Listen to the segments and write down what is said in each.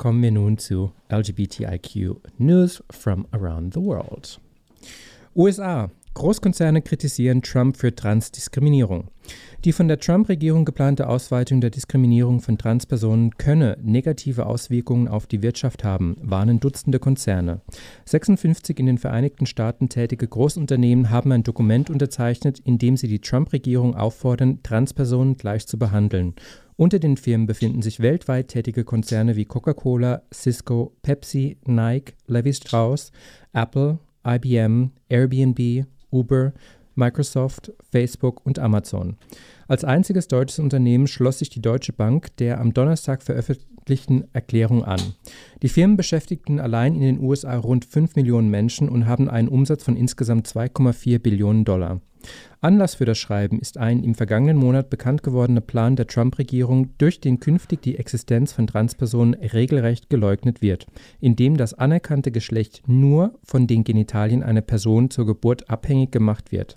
kommen wir nun zu LGBTIQ News from around the world. USA. Großkonzerne kritisieren Trump für Transdiskriminierung. Die von der Trump-Regierung geplante Ausweitung der Diskriminierung von Transpersonen könne negative Auswirkungen auf die Wirtschaft haben, warnen Dutzende Konzerne. 56 in den Vereinigten Staaten tätige Großunternehmen haben ein Dokument unterzeichnet, in dem sie die Trump-Regierung auffordern, Transpersonen gleich zu behandeln. Unter den Firmen befinden sich weltweit tätige Konzerne wie Coca-Cola, Cisco, Pepsi, Nike, Levi Strauss, Apple, IBM, Airbnb, Uber, Microsoft, Facebook und Amazon. Als einziges deutsches Unternehmen schloss sich die Deutsche Bank der am Donnerstag veröffentlichten Erklärung an. Die Firmen beschäftigten allein in den USA rund 5 Millionen Menschen und haben einen Umsatz von insgesamt 2,4 Billionen Dollar. Anlass für das Schreiben ist ein im vergangenen Monat bekannt gewordener Plan der Trump-Regierung, durch den künftig die Existenz von Transpersonen regelrecht geleugnet wird, indem das anerkannte Geschlecht nur von den Genitalien einer Person zur Geburt abhängig gemacht wird.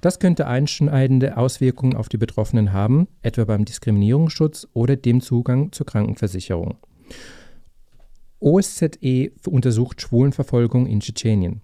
Das könnte einschneidende Auswirkungen auf die Betroffenen haben, etwa beim Diskriminierungsschutz oder dem Zugang zur Krankenversicherung. OSZE untersucht Schwulenverfolgung in Tschetschenien.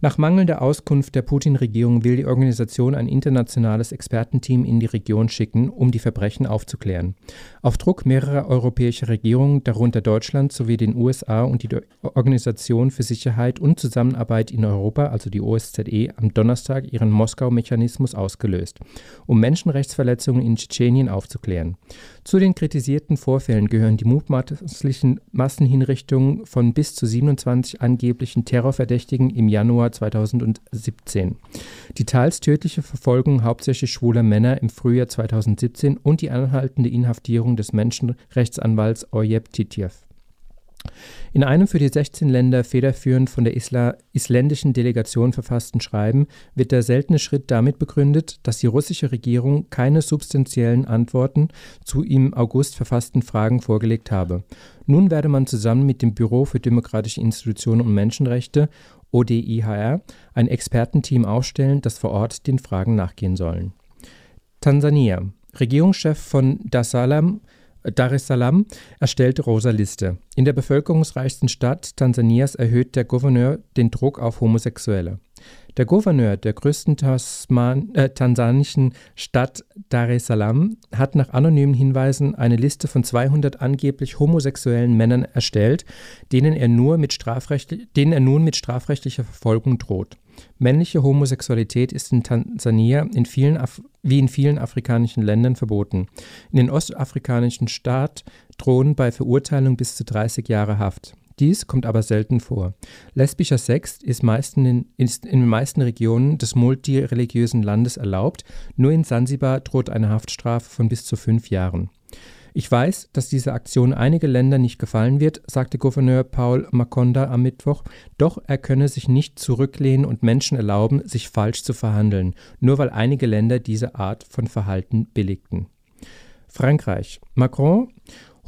Nach mangelnder Auskunft der Putin-Regierung will die Organisation ein internationales Expertenteam in die Region schicken, um die Verbrechen aufzuklären. Auf Druck mehrerer europäischer Regierungen, darunter Deutschland sowie den USA und die Organisation für Sicherheit und Zusammenarbeit in Europa, also die OSZE, am Donnerstag ihren Moskau-Mechanismus ausgelöst, um Menschenrechtsverletzungen in Tschetschenien aufzuklären. Zu den kritisierten Vorfällen gehören die mutmaßlichen Massenhinrichtungen von bis zu 27 angeblichen Terrorverdächtigen im Januar 2017, die teils tödliche Verfolgung hauptsächlich schwuler Männer im Frühjahr 2017 und die anhaltende Inhaftierung des Menschenrechtsanwalts Oyeb Titjev. In einem für die 16 Länder federführend von der Isla isländischen Delegation verfassten Schreiben wird der seltene Schritt damit begründet, dass die russische Regierung keine substanziellen Antworten zu im August verfassten Fragen vorgelegt habe. Nun werde man zusammen mit dem Büro für demokratische Institutionen und Menschenrechte ODIHR ein Expertenteam aufstellen, das vor Ort den Fragen nachgehen sollen. Tansania. Regierungschef von Dar Salam Dar es Salaam erstellt rosa Liste. In der bevölkerungsreichsten Stadt Tansanias erhöht der Gouverneur den Druck auf Homosexuelle. Der Gouverneur der größten Tasman, äh, tansanischen Stadt Dar es Salaam hat nach anonymen Hinweisen eine Liste von 200 angeblich homosexuellen Männern erstellt, denen er, nur mit denen er nun mit strafrechtlicher Verfolgung droht. Männliche Homosexualität ist in Tansania in vielen wie in vielen afrikanischen Ländern verboten. In den ostafrikanischen Staat drohen bei Verurteilung bis zu 30 Jahre Haft. Dies kommt aber selten vor. Lesbischer Sex ist, in, ist in den meisten Regionen des multireligiösen Landes erlaubt, nur in Sansibar droht eine Haftstrafe von bis zu fünf Jahren. Ich weiß, dass diese Aktion einige Länder nicht gefallen wird, sagte Gouverneur Paul Makonda am Mittwoch, doch er könne sich nicht zurücklehnen und Menschen erlauben, sich falsch zu verhandeln, nur weil einige Länder diese Art von Verhalten billigten. Frankreich. Macron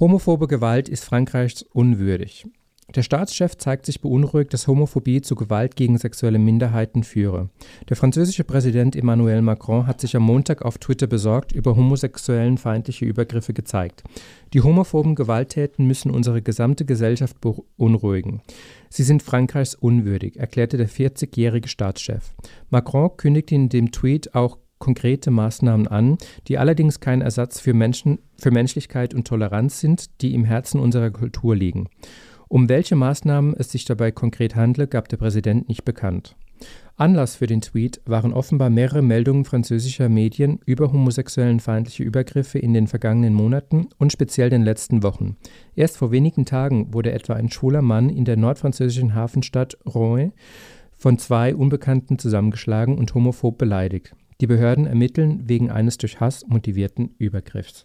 Homophobe Gewalt ist Frankreichs unwürdig. Der Staatschef zeigt sich beunruhigt, dass Homophobie zu Gewalt gegen sexuelle Minderheiten führe. Der französische Präsident Emmanuel Macron hat sich am Montag auf Twitter besorgt über homosexuellen feindliche Übergriffe gezeigt. Die homophoben Gewalttäten müssen unsere gesamte Gesellschaft beunruhigen. Sie sind Frankreichs unwürdig, erklärte der 40-jährige Staatschef. Macron kündigte in dem Tweet auch konkrete Maßnahmen an, die allerdings kein Ersatz für, Menschen, für Menschlichkeit und Toleranz sind, die im Herzen unserer Kultur liegen. Um welche Maßnahmen es sich dabei konkret handle, gab der Präsident nicht bekannt. Anlass für den Tweet waren offenbar mehrere Meldungen französischer Medien über homosexuellen feindliche Übergriffe in den vergangenen Monaten und speziell den letzten Wochen. Erst vor wenigen Tagen wurde etwa ein schwuler Mann in der nordfranzösischen Hafenstadt Rouen von zwei Unbekannten zusammengeschlagen und homophob beleidigt. Die Behörden ermitteln wegen eines durch Hass motivierten Übergriffs.